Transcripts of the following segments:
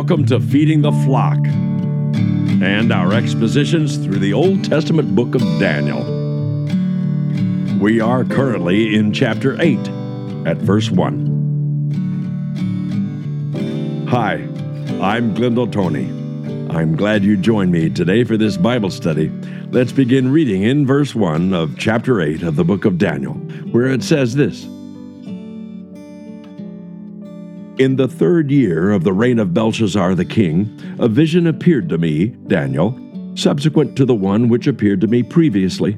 Welcome to Feeding the Flock and our expositions through the Old Testament book of Daniel. We are currently in chapter 8 at verse 1. Hi, I'm Glendale Tony. I'm glad you joined me today for this Bible study. Let's begin reading in verse 1 of chapter 8 of the book of Daniel, where it says this. In the third year of the reign of Belshazzar the king, a vision appeared to me, Daniel, subsequent to the one which appeared to me previously.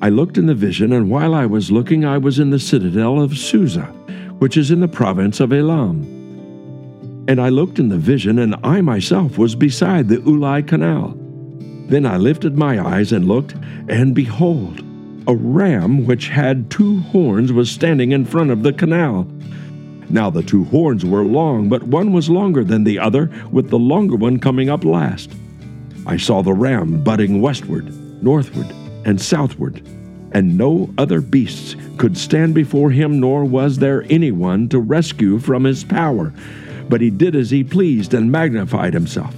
I looked in the vision, and while I was looking, I was in the citadel of Susa, which is in the province of Elam. And I looked in the vision, and I myself was beside the Ulai canal. Then I lifted my eyes and looked, and behold, a ram which had two horns was standing in front of the canal. Now the two horns were long, but one was longer than the other, with the longer one coming up last. I saw the ram butting westward, northward, and southward, and no other beasts could stand before him, nor was there anyone to rescue from his power. But he did as he pleased and magnified himself.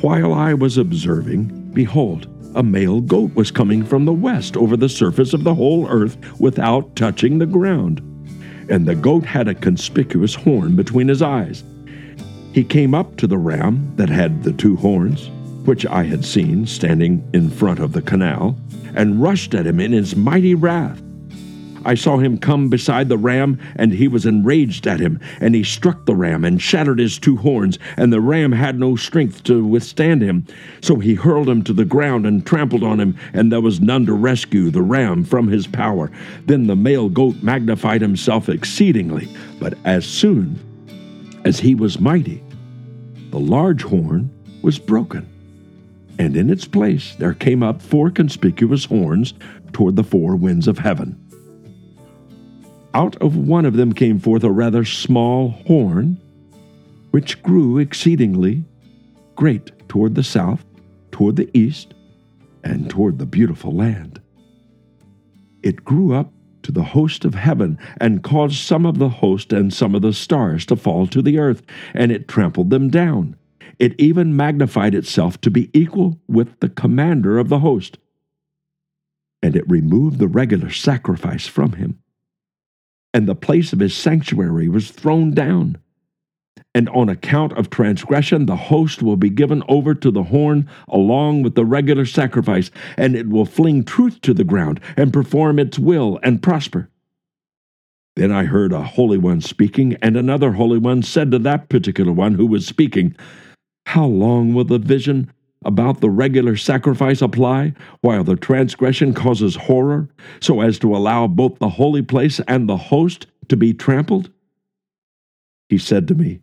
While I was observing, behold, a male goat was coming from the west over the surface of the whole earth without touching the ground. And the goat had a conspicuous horn between his eyes. He came up to the ram that had the two horns, which I had seen standing in front of the canal, and rushed at him in his mighty wrath. I saw him come beside the ram, and he was enraged at him. And he struck the ram and shattered his two horns, and the ram had no strength to withstand him. So he hurled him to the ground and trampled on him, and there was none to rescue the ram from his power. Then the male goat magnified himself exceedingly. But as soon as he was mighty, the large horn was broken. And in its place there came up four conspicuous horns toward the four winds of heaven. Out of one of them came forth a rather small horn, which grew exceedingly great toward the south, toward the east, and toward the beautiful land. It grew up to the host of heaven, and caused some of the host and some of the stars to fall to the earth, and it trampled them down. It even magnified itself to be equal with the commander of the host. And it removed the regular sacrifice from him and the place of his sanctuary was thrown down. And on account of transgression, the host will be given over to the horn along with the regular sacrifice, and it will fling truth to the ground and perform its will and prosper. Then I heard a holy one speaking, and another holy one said to that particular one who was speaking, How long will the vision about the regular sacrifice apply, while the transgression causes horror, so as to allow both the holy place and the host to be trampled? He said to me,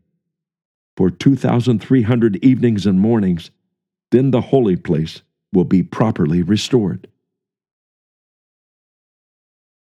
For 2,300 evenings and mornings, then the holy place will be properly restored.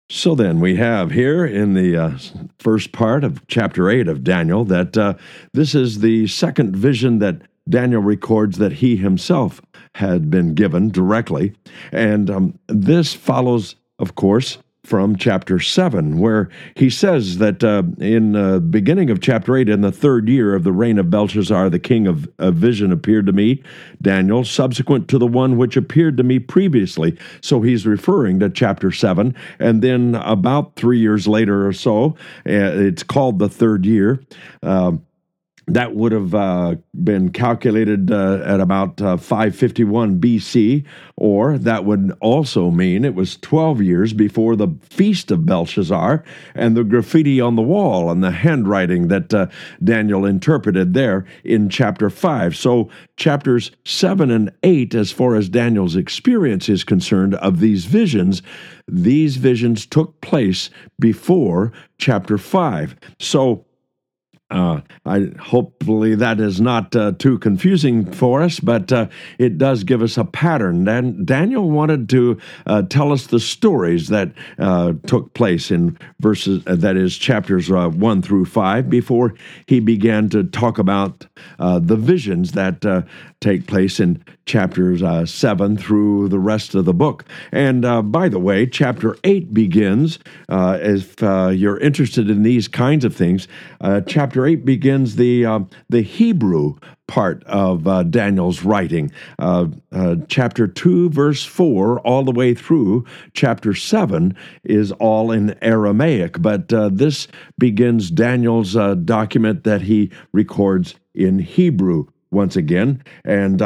So then, we have here in the uh, first part of chapter 8 of Daniel that uh, this is the second vision that Daniel records that he himself had been given directly. And um, this follows, of course, from chapter 7, where he says that uh, in the uh, beginning of chapter 8, in the third year of the reign of Belshazzar, the king of, a vision appeared to me, Daniel, subsequent to the one which appeared to me previously. So he's referring to chapter 7. And then about three years later or so, uh, it's called the third year. Um, that would have uh, been calculated uh, at about uh, 551 BC, or that would also mean it was 12 years before the feast of Belshazzar and the graffiti on the wall and the handwriting that uh, Daniel interpreted there in chapter 5. So, chapters 7 and 8, as far as Daniel's experience is concerned of these visions, these visions took place before chapter 5. So, uh, I hopefully that is not uh, too confusing for us, but uh, it does give us a pattern. Dan- Daniel wanted to uh, tell us the stories that uh, took place in verses uh, that is chapters one through five before he began to talk about the visions that take place in chapters uh, 7 through the rest of the book. And uh, by the way, chapter 8 begins, uh, if uh, you're interested in these kinds of things, uh, chapter 8 begins the, uh, the Hebrew part of Daniel's writing. Chapter 2, verse 4, all the way through chapter 7 is all in Aramaic, but this begins Daniel's document that he records in Hebrew once again. And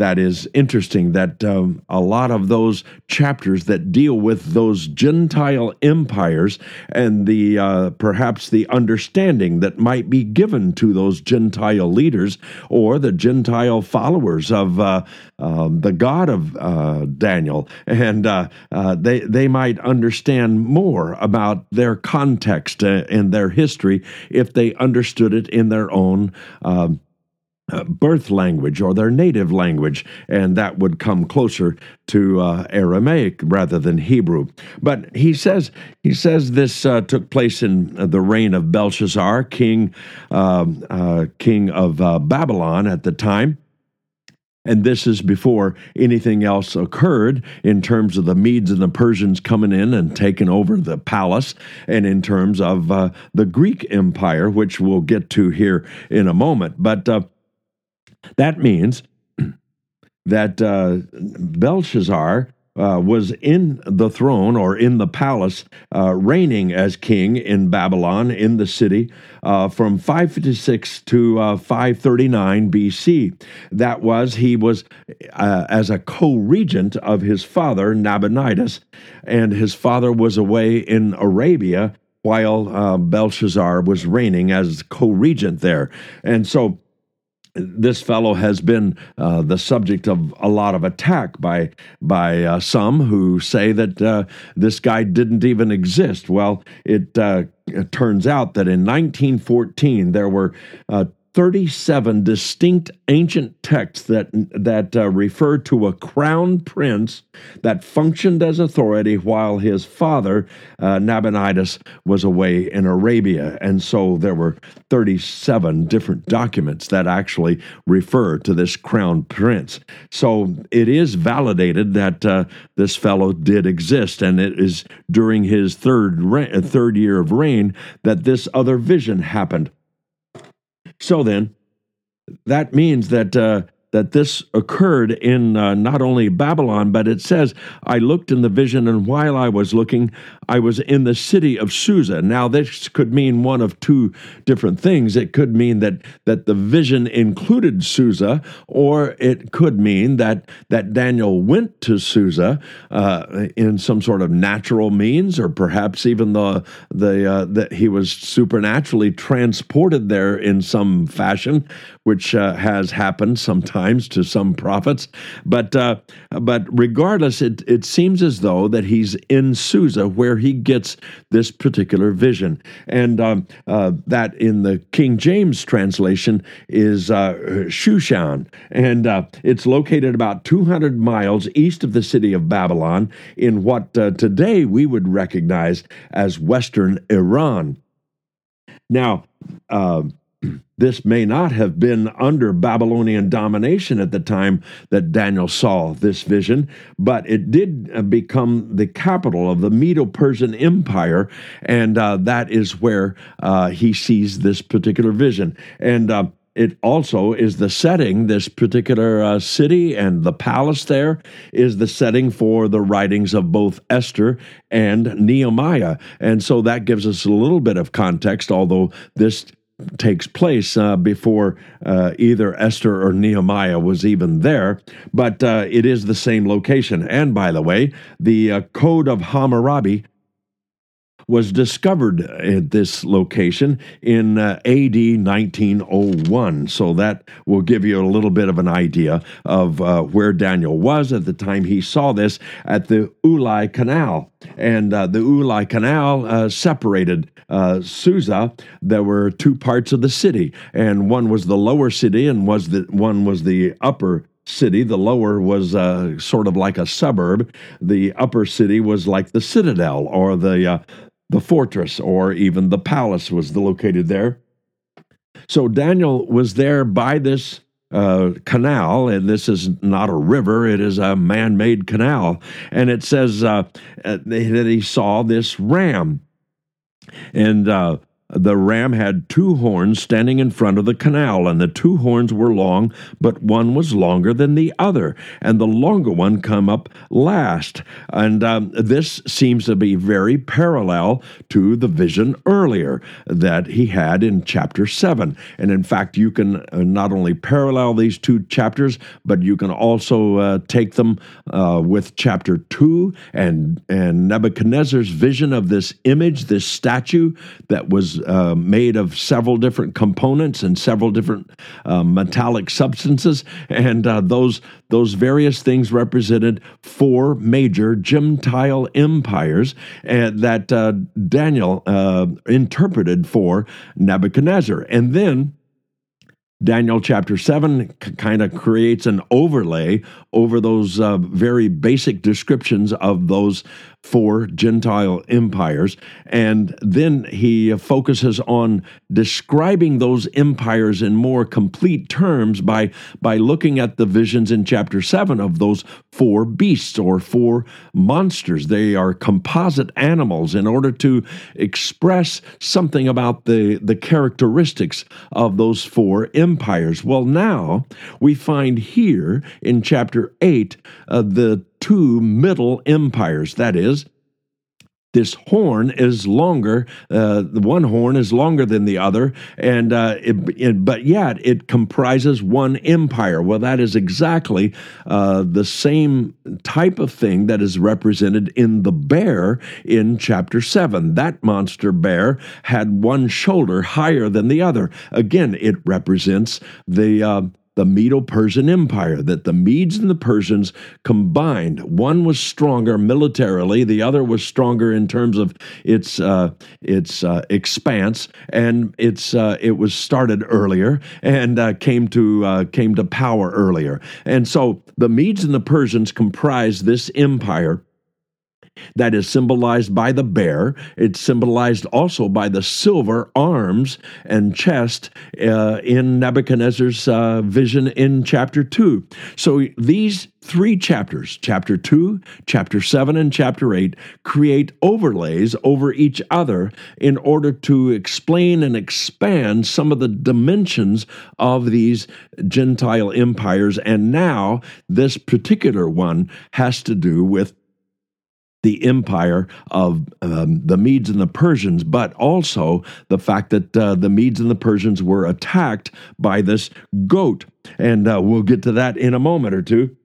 that is interesting that um, a lot of those chapters that deal with those Gentile empires and the uh, perhaps the understanding that might be given to those Gentile leaders or the Gentile followers of uh, um, the God of uh, Daniel, and uh, uh, they they might understand more about their context uh, and their history if they understood it in their own. Um, birth language or their native language, and that would come closer to uh, Aramaic rather than Hebrew. But he says he says this uh, took place in the reign of Belshazzar, king um, uh, king of uh, Babylon at the time. And this is before anything else occurred in terms of the Medes and the Persians coming in and taking over the palace, and in terms of uh, the Greek Empire, which we'll get to here in a moment. But that means that uh, Belshazzar uh, was in the throne or in the palace, uh, reigning as king in Babylon in the city uh, from 556 to uh, 539 BC. That was, he was uh, as a co regent of his father, Nabonidus, and his father was away in Arabia while Belshazzar was reigning as co regent there. And so this fellow has been uh, the subject of a lot of attack by by uh, some who say that uh, this guy didn't even exist. Well, it, uh, it turns out that in 1914 there were uh, 37 distinct ancient texts that that uh, refer to a crown prince that functioned as authority while his father uh, Nabonidus was away in Arabia. And so there were 37 different documents that actually refer to this crown prince. So it is validated that uh, this fellow did exist. And it is during his third re- third year of reign that this other vision happened so then, that means that uh, that this occurred in uh, not only Babylon, but it says, I looked in the vision, and while I was looking, I was in the city of Susa. Now, this could mean one of two different things. It could mean that that the vision included Susa, or it could mean that that Daniel went to Susa uh, in some sort of natural means, or perhaps even the the uh, that he was supernaturally transported there in some fashion, which uh, has happened sometimes to some prophets. But uh, but regardless, it it seems as though that he's in Susa where he gets this particular vision. And um, uh, that in the King James translation is uh, Shushan. And uh, it's located about 200 miles east of the city of Babylon in what uh, today we would recognize as Western Iran. Now, uh, this may not have been under Babylonian domination at the time that Daniel saw this vision, but it did uh, become the capital of the Medo Persian Empire, and uh, that is where uh, he sees this particular vision. And uh, it also is the setting, this particular uh, city and the palace there is the setting for the writings of both Esther and Nehemiah. And so that gives us a little bit of context, although this takes place uh, before uh, either Esther or Nehemiah was even there, but uh, it is the same location. And by the way, the uh, Code of Hammurabi was discovered at this location in uh, AD 1901. So that will give you a little bit of an idea of uh, where Daniel was at the time he saw this at the Ulai Canal. And uh, the Ulai Canal uh, separated uh, Susa. There were two parts of the city, and one was the lower city, and was the one was the upper city. The lower was uh, sort of like a suburb. The upper city was like the citadel or the uh, the fortress or even the palace was located there. So Daniel was there by this uh, canal, and this is not a river, it is a man made canal. And it says uh, that he saw this ram. And uh, the ram had two horns standing in front of the canal, and the two horns were long, but one was longer than the other, and the longer one come up last. And um, this seems to be very parallel to the vision earlier that he had in chapter 7. And in fact, you can uh, not only parallel these two chapters, but you can also uh, take them uh, with chapter 2 and, and Nebuchadnezzar's vision of this image, this statue that was uh, made of several different components and several different uh, metallic substances, and uh, those those various things represented four major Gentile empires uh, that uh, Daniel interpreted for Nebuchadnezzar, and then Daniel chapter 7 c- kind of creates an overlay over those uh, very basic descriptions of those four Gentile empires. And then he focuses on describing those empires in more complete terms by, by looking at the visions in chapter 7 of those four beasts or four monsters. They are composite animals in order to express something about the, the characteristics of those four empires. Well, now we find here in chapter 8 uh, the two middle empires. That is, this horn is longer. Uh, the one horn is longer than the other, and uh, it, it, but yet it comprises one empire. Well, that is exactly uh, the same type of thing that is represented in the bear in chapter seven. That monster bear had one shoulder higher than the other. Again, it represents the uh, the Medo Persian Empire, that the Medes and the Persians combined. One was stronger militarily, the other was stronger in terms of its uh, its uh, expanse, and it's uh, it was started earlier and uh, came to uh, came to power earlier. And so the Medes and the Persians comprised this empire that is symbolized by the bear. It's symbolized also by the silver arms and chest uh, in Nebuchadnezzar's uh, vision in chapter 2. So these three chapters, chapter 2, chapter 7, and chapter 8, create overlays over each other in order to explain and expand some of the dimensions of these Gentile empires. And now, this particular one has to do with the empire of um, the Medes and the Persians, but also the fact that uh, the Medes and the Persians were attacked by this goat. And uh, we'll get to that in a moment or two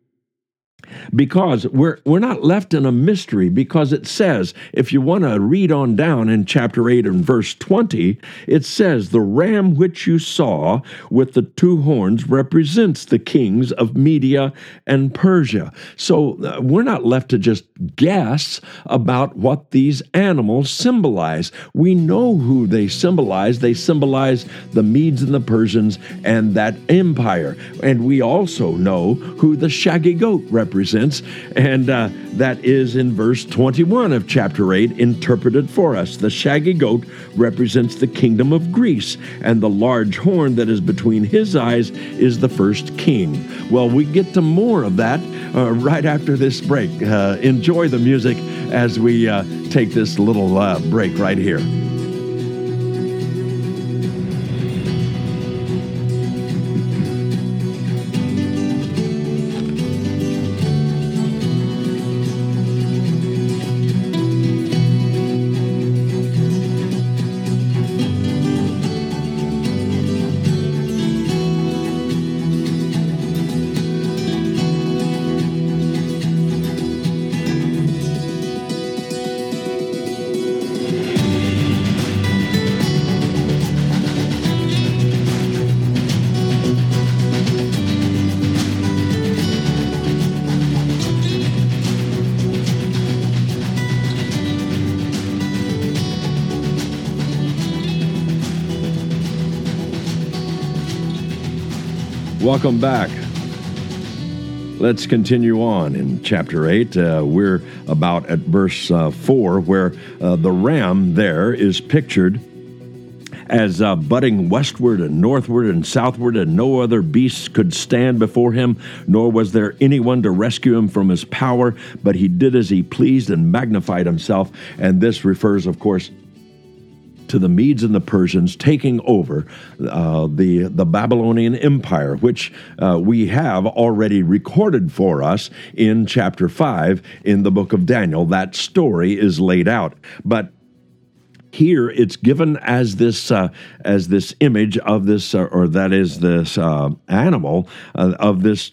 because we're we're not left in a mystery because it says if you want to read on down in chapter 8 and verse 20 it says the ram which you saw with the two horns represents the kings of Media and Persia. So uh, we're not left to just guess about what these animals symbolize. We know who they symbolize. They symbolize the Medes and the Persians and that empire. And we also know who the shaggy goat represents represents, and uh, that is in verse 21 of chapter 8, interpreted for us. The shaggy goat represents the kingdom of Greece, and the large horn that is between his eyes is the first king. Well, we get to more of that uh, right after this break. Uh, enjoy the music as we uh, take this little uh, break right here. Welcome back. Let's continue on in chapter 8. Uh, we're about at verse uh, 4, where uh, the ram there is pictured as uh, butting westward and northward and southward, and no other beast could stand before him, nor was there anyone to rescue him from his power, but he did as he pleased and magnified himself. And this refers, of course, to the Medes and the Persians taking over uh, the the Babylonian Empire, which uh, we have already recorded for us in chapter five in the book of Daniel. That story is laid out, but here it's given as this uh, as this image of this uh, or that is this uh, animal uh, of this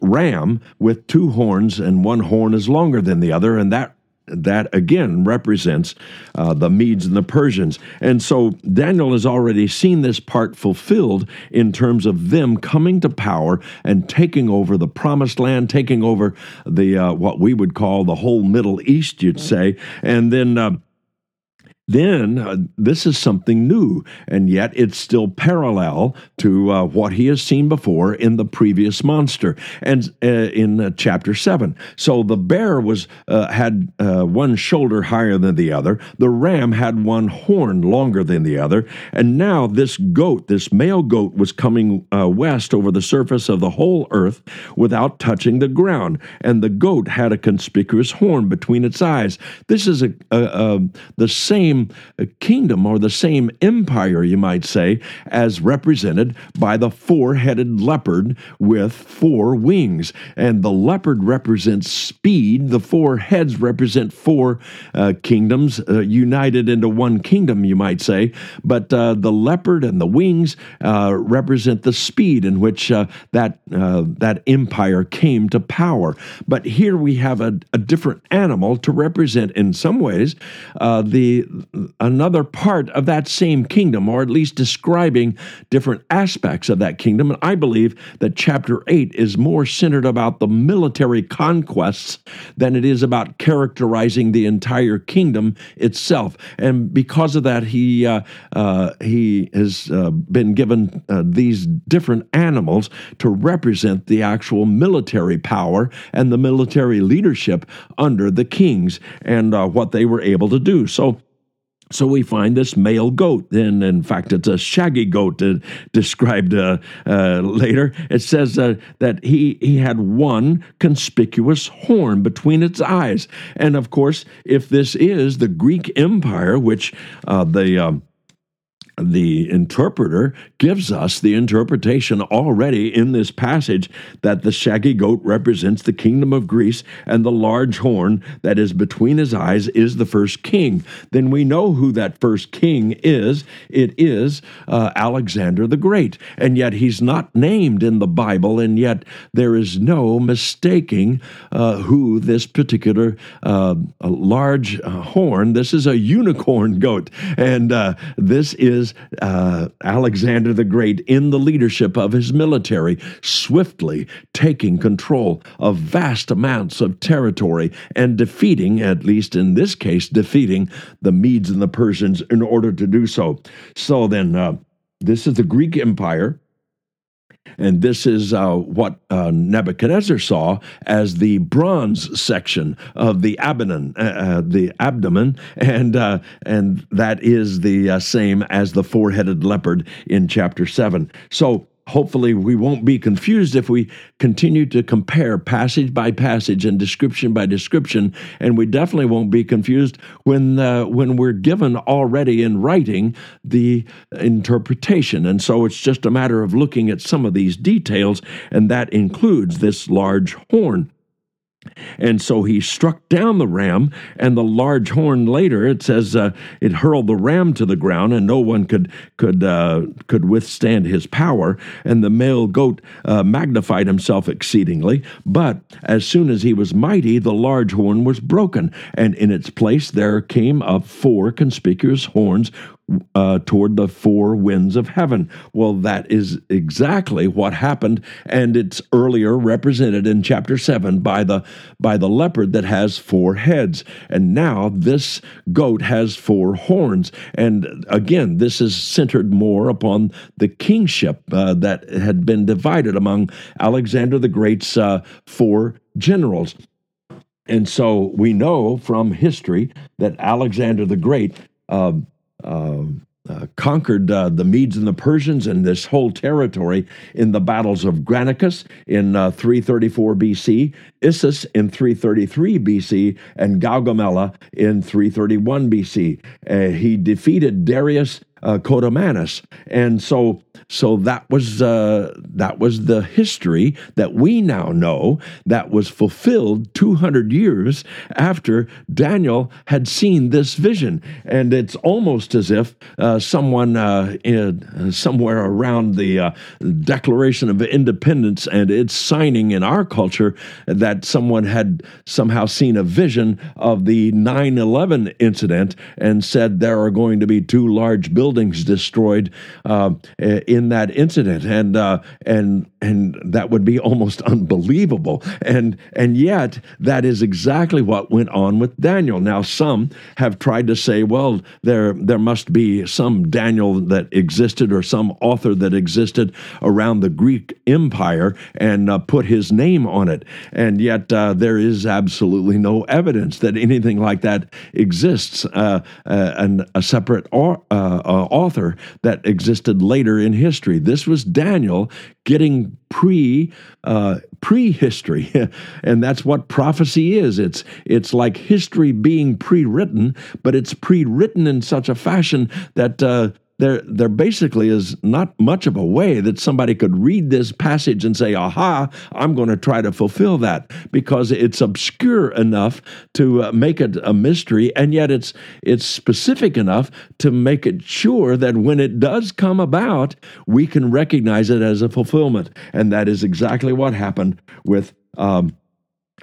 ram with two horns and one horn is longer than the other and that that again represents uh, the Medes and the Persians. And so Daniel has already seen this part fulfilled in terms of them coming to power and taking over the promised land, taking over the uh, what we would call the whole Middle East, you'd say. And then uh, then uh, this is something new, and yet it's still parallel to uh, what he has seen before in the previous monster and uh, in uh, chapter seven. So the bear was uh, had uh, one shoulder higher than the other. The ram had one horn longer than the other, and now this goat, this male goat, was coming west over the surface of the whole earth without touching the ground, and the goat had a conspicuous horn between its eyes. This is a, a, a the same same uh, kingdom or the same empire, you might say, as represented by the four headed leopard with four wings. And the leopard represents speed, the four heads represent four uh, kingdoms uh, united into one kingdom, you might say. But uh, the leopard and the wings uh, represent the speed in which uh, that, that empire came to power. But here we have a, a different animal to represent, in some ways, the another part of that same kingdom, or at least describing different aspects of that kingdom. And I believe that chapter 8 is more centered about the military conquests than it is about characterizing the entire kingdom itself. And because of that, he, uh, uh, he has uh, been given uh, these different animals to represent the actual military power and the military leadership under the kings and uh, what they were able to do. So, so we find this male goat, and in fact, it's a shaggy goat uh, described uh, uh, later. It says uh, that he he had one conspicuous horn between its eyes, and of course, if this is the Greek Empire, which uh, the um, the interpreter gives us the interpretation already in this passage that the shaggy goat represents the kingdom of Greece and the large horn that is between his eyes is the first king. Then we know who that first king is. It is uh, Alexander the Great. And yet he's not named in the Bible, and yet there is no mistaking uh, who this particular uh, large uh, horn, this is a unicorn goat. And uh, this is uh, Alexander the Great in the leadership of his military, swiftly taking control of vast amounts of territory and defeating, at least in this case, defeating the Medes and the Persians in order to do so. So then, uh, this is the Greek Empire. And this is uh, what uh, Nebuchadnezzar saw as the bronze section of the abdomen, uh, uh the abdomen, and uh, and that is the uh, same as the four-headed leopard in chapter seven. So hopefully we won't be confused if we continue to compare passage by passage and description by description and we definitely won't be confused when uh, when we're given already in writing the interpretation. And so it's just a matter of looking at some of these details and that includes this large horn and so he struck down the ram, and the large horn later, it says, uh, it hurled the ram to the ground, and no one could could uh, could withstand his power. And the male goat uh, magnified himself exceedingly. But as soon as he was mighty, the large horn was broken, and in its place there came up four conspicuous horns uh, toward the four winds of heaven. Well, that is exactly what happened, and it's earlier represented in chapter seven by the by the leopard that has four heads, and now this goat has four horns. And again, this is centered more upon the kingship uh, that had been divided among Alexander the Great's uh, four generals. And so we know from history that Alexander the Great. Um, uh, conquered uh, the Medes and the Persians and this whole territory in the battles of Granicus in uh, 334 BC, Issus in 333 BC, and Gaugamela in 331 BC. Uh, he defeated Darius uh, Codomanus, and so so that was uh, that was the history that we now know that was fulfilled 200 years after Daniel had seen this vision, and it's almost as if uh, someone uh, in, somewhere around the uh, Declaration of Independence and its signing in our culture that someone had somehow seen a vision of the 9/11 incident and said there are going to be two large buildings destroyed uh, in that incident, and uh, and and that would be almost unbelievable. And and yet that is exactly what went on with Daniel. Now some have tried to say, well, there there must be some Daniel that existed or some author that existed around the Greek Empire and uh, put his name on it. And yet uh, there is absolutely no evidence that anything like that exists. Uh, uh and a separate or, uh, uh, author that existed later in history. This was Daniel getting pre uh, prehistory, and that's what prophecy is. It's it's like history being pre-written, but it's pre-written in such a fashion that uh, there there basically is not much of a way that somebody could read this passage and say, "Aha, I'm going to try to fulfill that," because it's obscure enough to uh, make it a mystery, and yet it's it's specific enough to make it sure that when it does come about, we can recognize it as a fulfillment, and that is exactly what happened with um,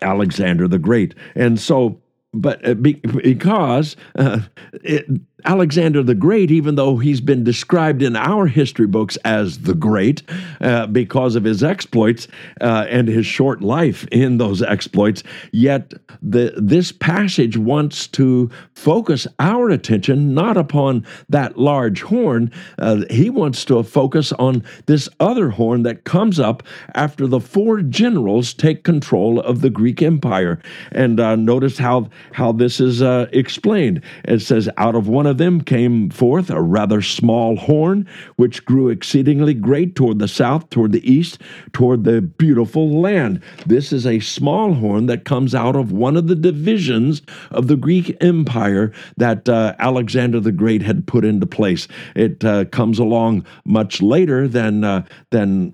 Alexander the Great, and so but uh, because uh, it, Alexander the Great, even though he's been described in our history books as the Great uh, because of his exploits uh, and his short life in those exploits, yet the, this passage wants to focus our attention not upon that large horn. Uh, he wants to focus on this other horn that comes up after the four generals take control of the Greek Empire. And uh, notice how, how this is uh, explained. It says, out of one of them came forth a rather small horn, which grew exceedingly great toward the south, toward the east, toward the beautiful land. This is a small horn that comes out of one of the divisions of the Greek Empire that uh, Alexander the Great had put into place. It uh, comes along much later than uh, than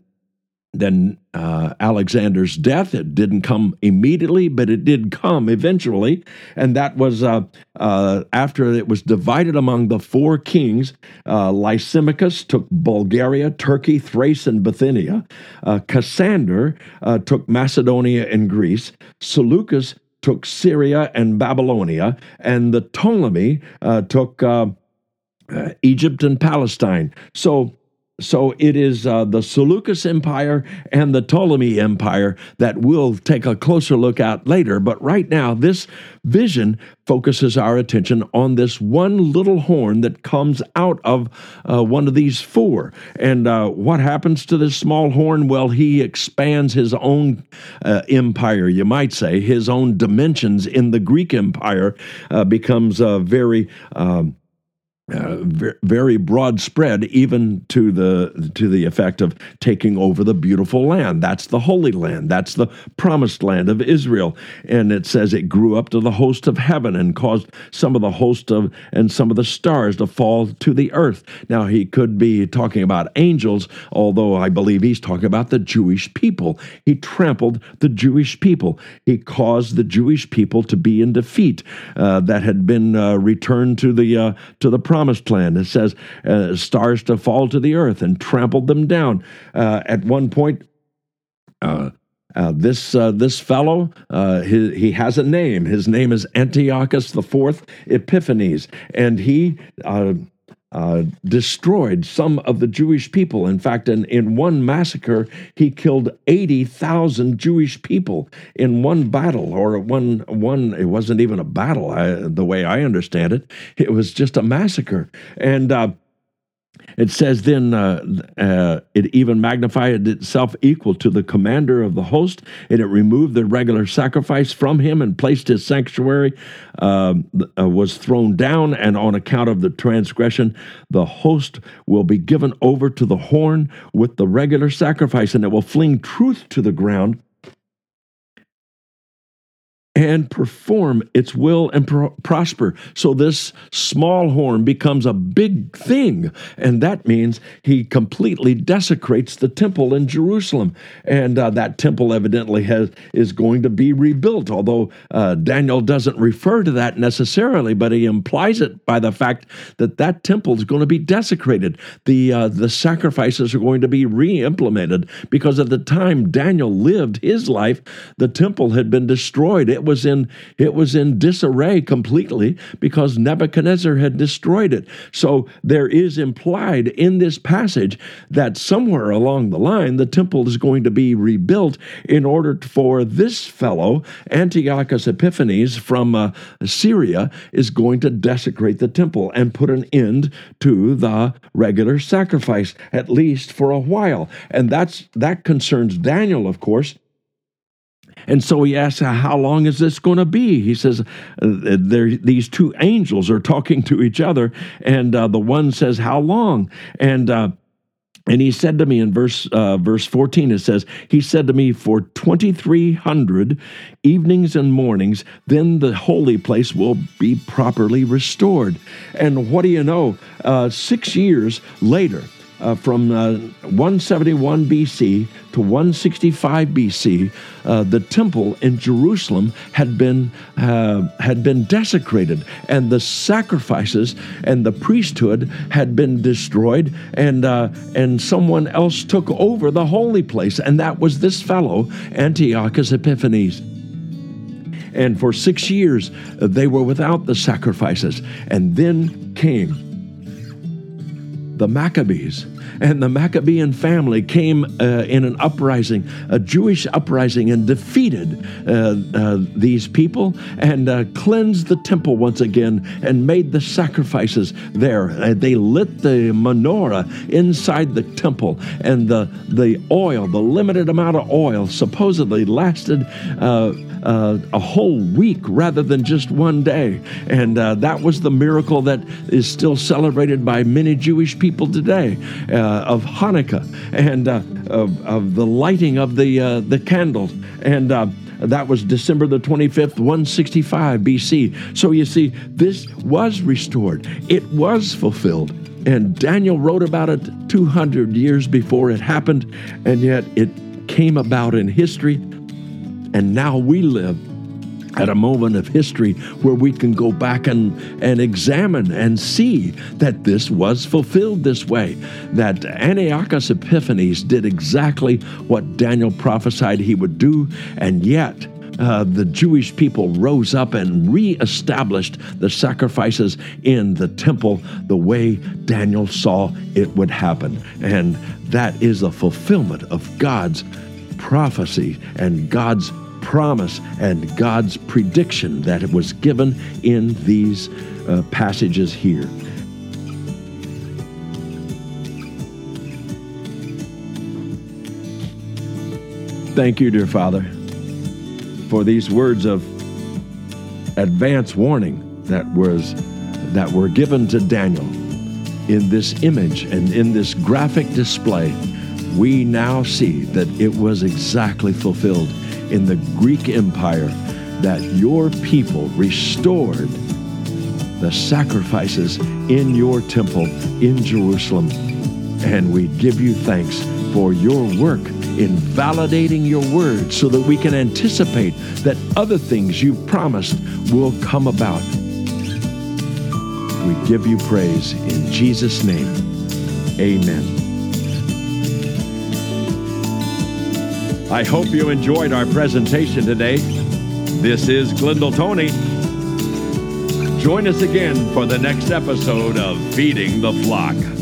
than uh, Alexander's death. It didn't come immediately, but it did come eventually. And that was uh, uh, after it was divided among the four kings. Uh, Lysimachus took Bulgaria, Turkey, Thrace, and Bithynia. Uh, Cassander took Macedonia and Greece. Seleucus took Syria and Babylonia. And the Ptolemy took Egypt and Palestine. So so it is uh, the Seleucus Empire and the Ptolemy Empire that we'll take a closer look at later. But right now, this vision focuses our attention on this one little horn that comes out of uh, one of these four. And uh, what happens to this small horn? Well, he expands his own uh, empire, you might say, his own dimensions in the Greek Empire uh, becomes very. Um, uh, very broad spread, even to the to the effect of taking over the beautiful land. That's the Holy Land. That's the promised land of Israel. And it says it grew up to the host of heaven and caused some of the host of and some of the stars to fall to the earth. Now he could be talking about angels, although I believe he's talking about the Jewish people. He trampled the Jewish people. He caused the Jewish people to be in defeat uh, that had been uh, returned to the uh, to the promised promised land. It says uh, stars to fall to the earth and trampled them down. Uh, at one point, uh, uh, this uh, this fellow, uh, he, he has a name. His name is Antiochus the Fourth Epiphanes, and he uh, destroyed some of the Jewish people. In fact, in, in one massacre, he killed 80,000 Jewish people in one battle, or one, one it wasn't even a battle, I, the way I understand it. It was just a massacre. And uh, It says then uh, uh, it even magnified itself equal to the commander of the host, and it removed the regular sacrifice from him and placed his sanctuary um, uh, was thrown down. And on account of the transgression, the host will be given over to the horn with the regular sacrifice, and it will fling truth to the ground and perform its will and pro- prosper. So this small horn becomes a big thing, and that means he completely desecrates the temple in Jerusalem. And uh, that temple evidently has is going to be rebuilt, although uh, Daniel doesn't refer to that necessarily, but he implies it by the fact that that temple is going to be desecrated. The uh, the sacrifices are going to be re-implemented because at the time Daniel lived his life, the temple had been destroyed. It it was in it was in disarray completely because Nebuchadnezzar had destroyed it. So there is implied in this passage that somewhere along the line the temple is going to be rebuilt in order for this fellow Antiochus Epiphanes from uh, Syria is going to desecrate the temple and put an end to the regular sacrifice at least for a while. And that's that concerns Daniel of course and so he asks, How long is this going to be? He says, uh, These two angels are talking to each other, and uh, the one says, How long? And uh, and he said to me in verse uh, verse 14, it says, He said to me, For 2,300 evenings and mornings, then the holy place will be properly restored. And what do you know? Uh, six years later, uh, from uh, 171 BC to 165 BC, uh, the temple in Jerusalem had been uh, had been desecrated, and the sacrifices and the priesthood had been destroyed, and uh, and someone else took over the holy place, and that was this fellow Antiochus Epiphanes. And for six years, they were without the sacrifices. And then came the Maccabees. And the Maccabean family came uh, in an uprising, a Jewish uprising, and defeated uh, uh, these people and uh, cleansed the temple once again and made the sacrifices there. Uh, they lit the menorah inside the temple, and the, the oil, the limited amount of oil, supposedly lasted uh, a whole week rather than just one day. And uh, that was the miracle that is still celebrated by many Jewish people today uh, of Hanukkah and uh, of, of, the lighting of the, uh, the candles. And uh, that was December the 25th, 165 BC. So you see, this was restored, it was fulfilled. And Daniel wrote about it 200 years before it happened, and yet it came about in history and now we live at a moment of history where we can go back and, and examine and see that this was fulfilled this way. That Antiochus Epiphanes did exactly what Daniel prophesied he would do, and yet uh, the Jewish people rose up and reestablished the sacrifices in the temple the way Daniel saw it would happen. And that is a fulfillment of God's prophecy and God's promise and God's prediction that it was given in these uh, passages here. Thank you, dear Father, for these words of advance warning that was that were given to Daniel in this image and in this graphic display. We now see that it was exactly fulfilled in the Greek Empire that your people restored the sacrifices in your temple in Jerusalem. And we give you thanks for your work in validating your word so that we can anticipate that other things you've promised will come about. We give you praise in Jesus' name. Amen. I hope you enjoyed our presentation today. This is Glendale Tony. Join us again for the next episode of Feeding the Flock.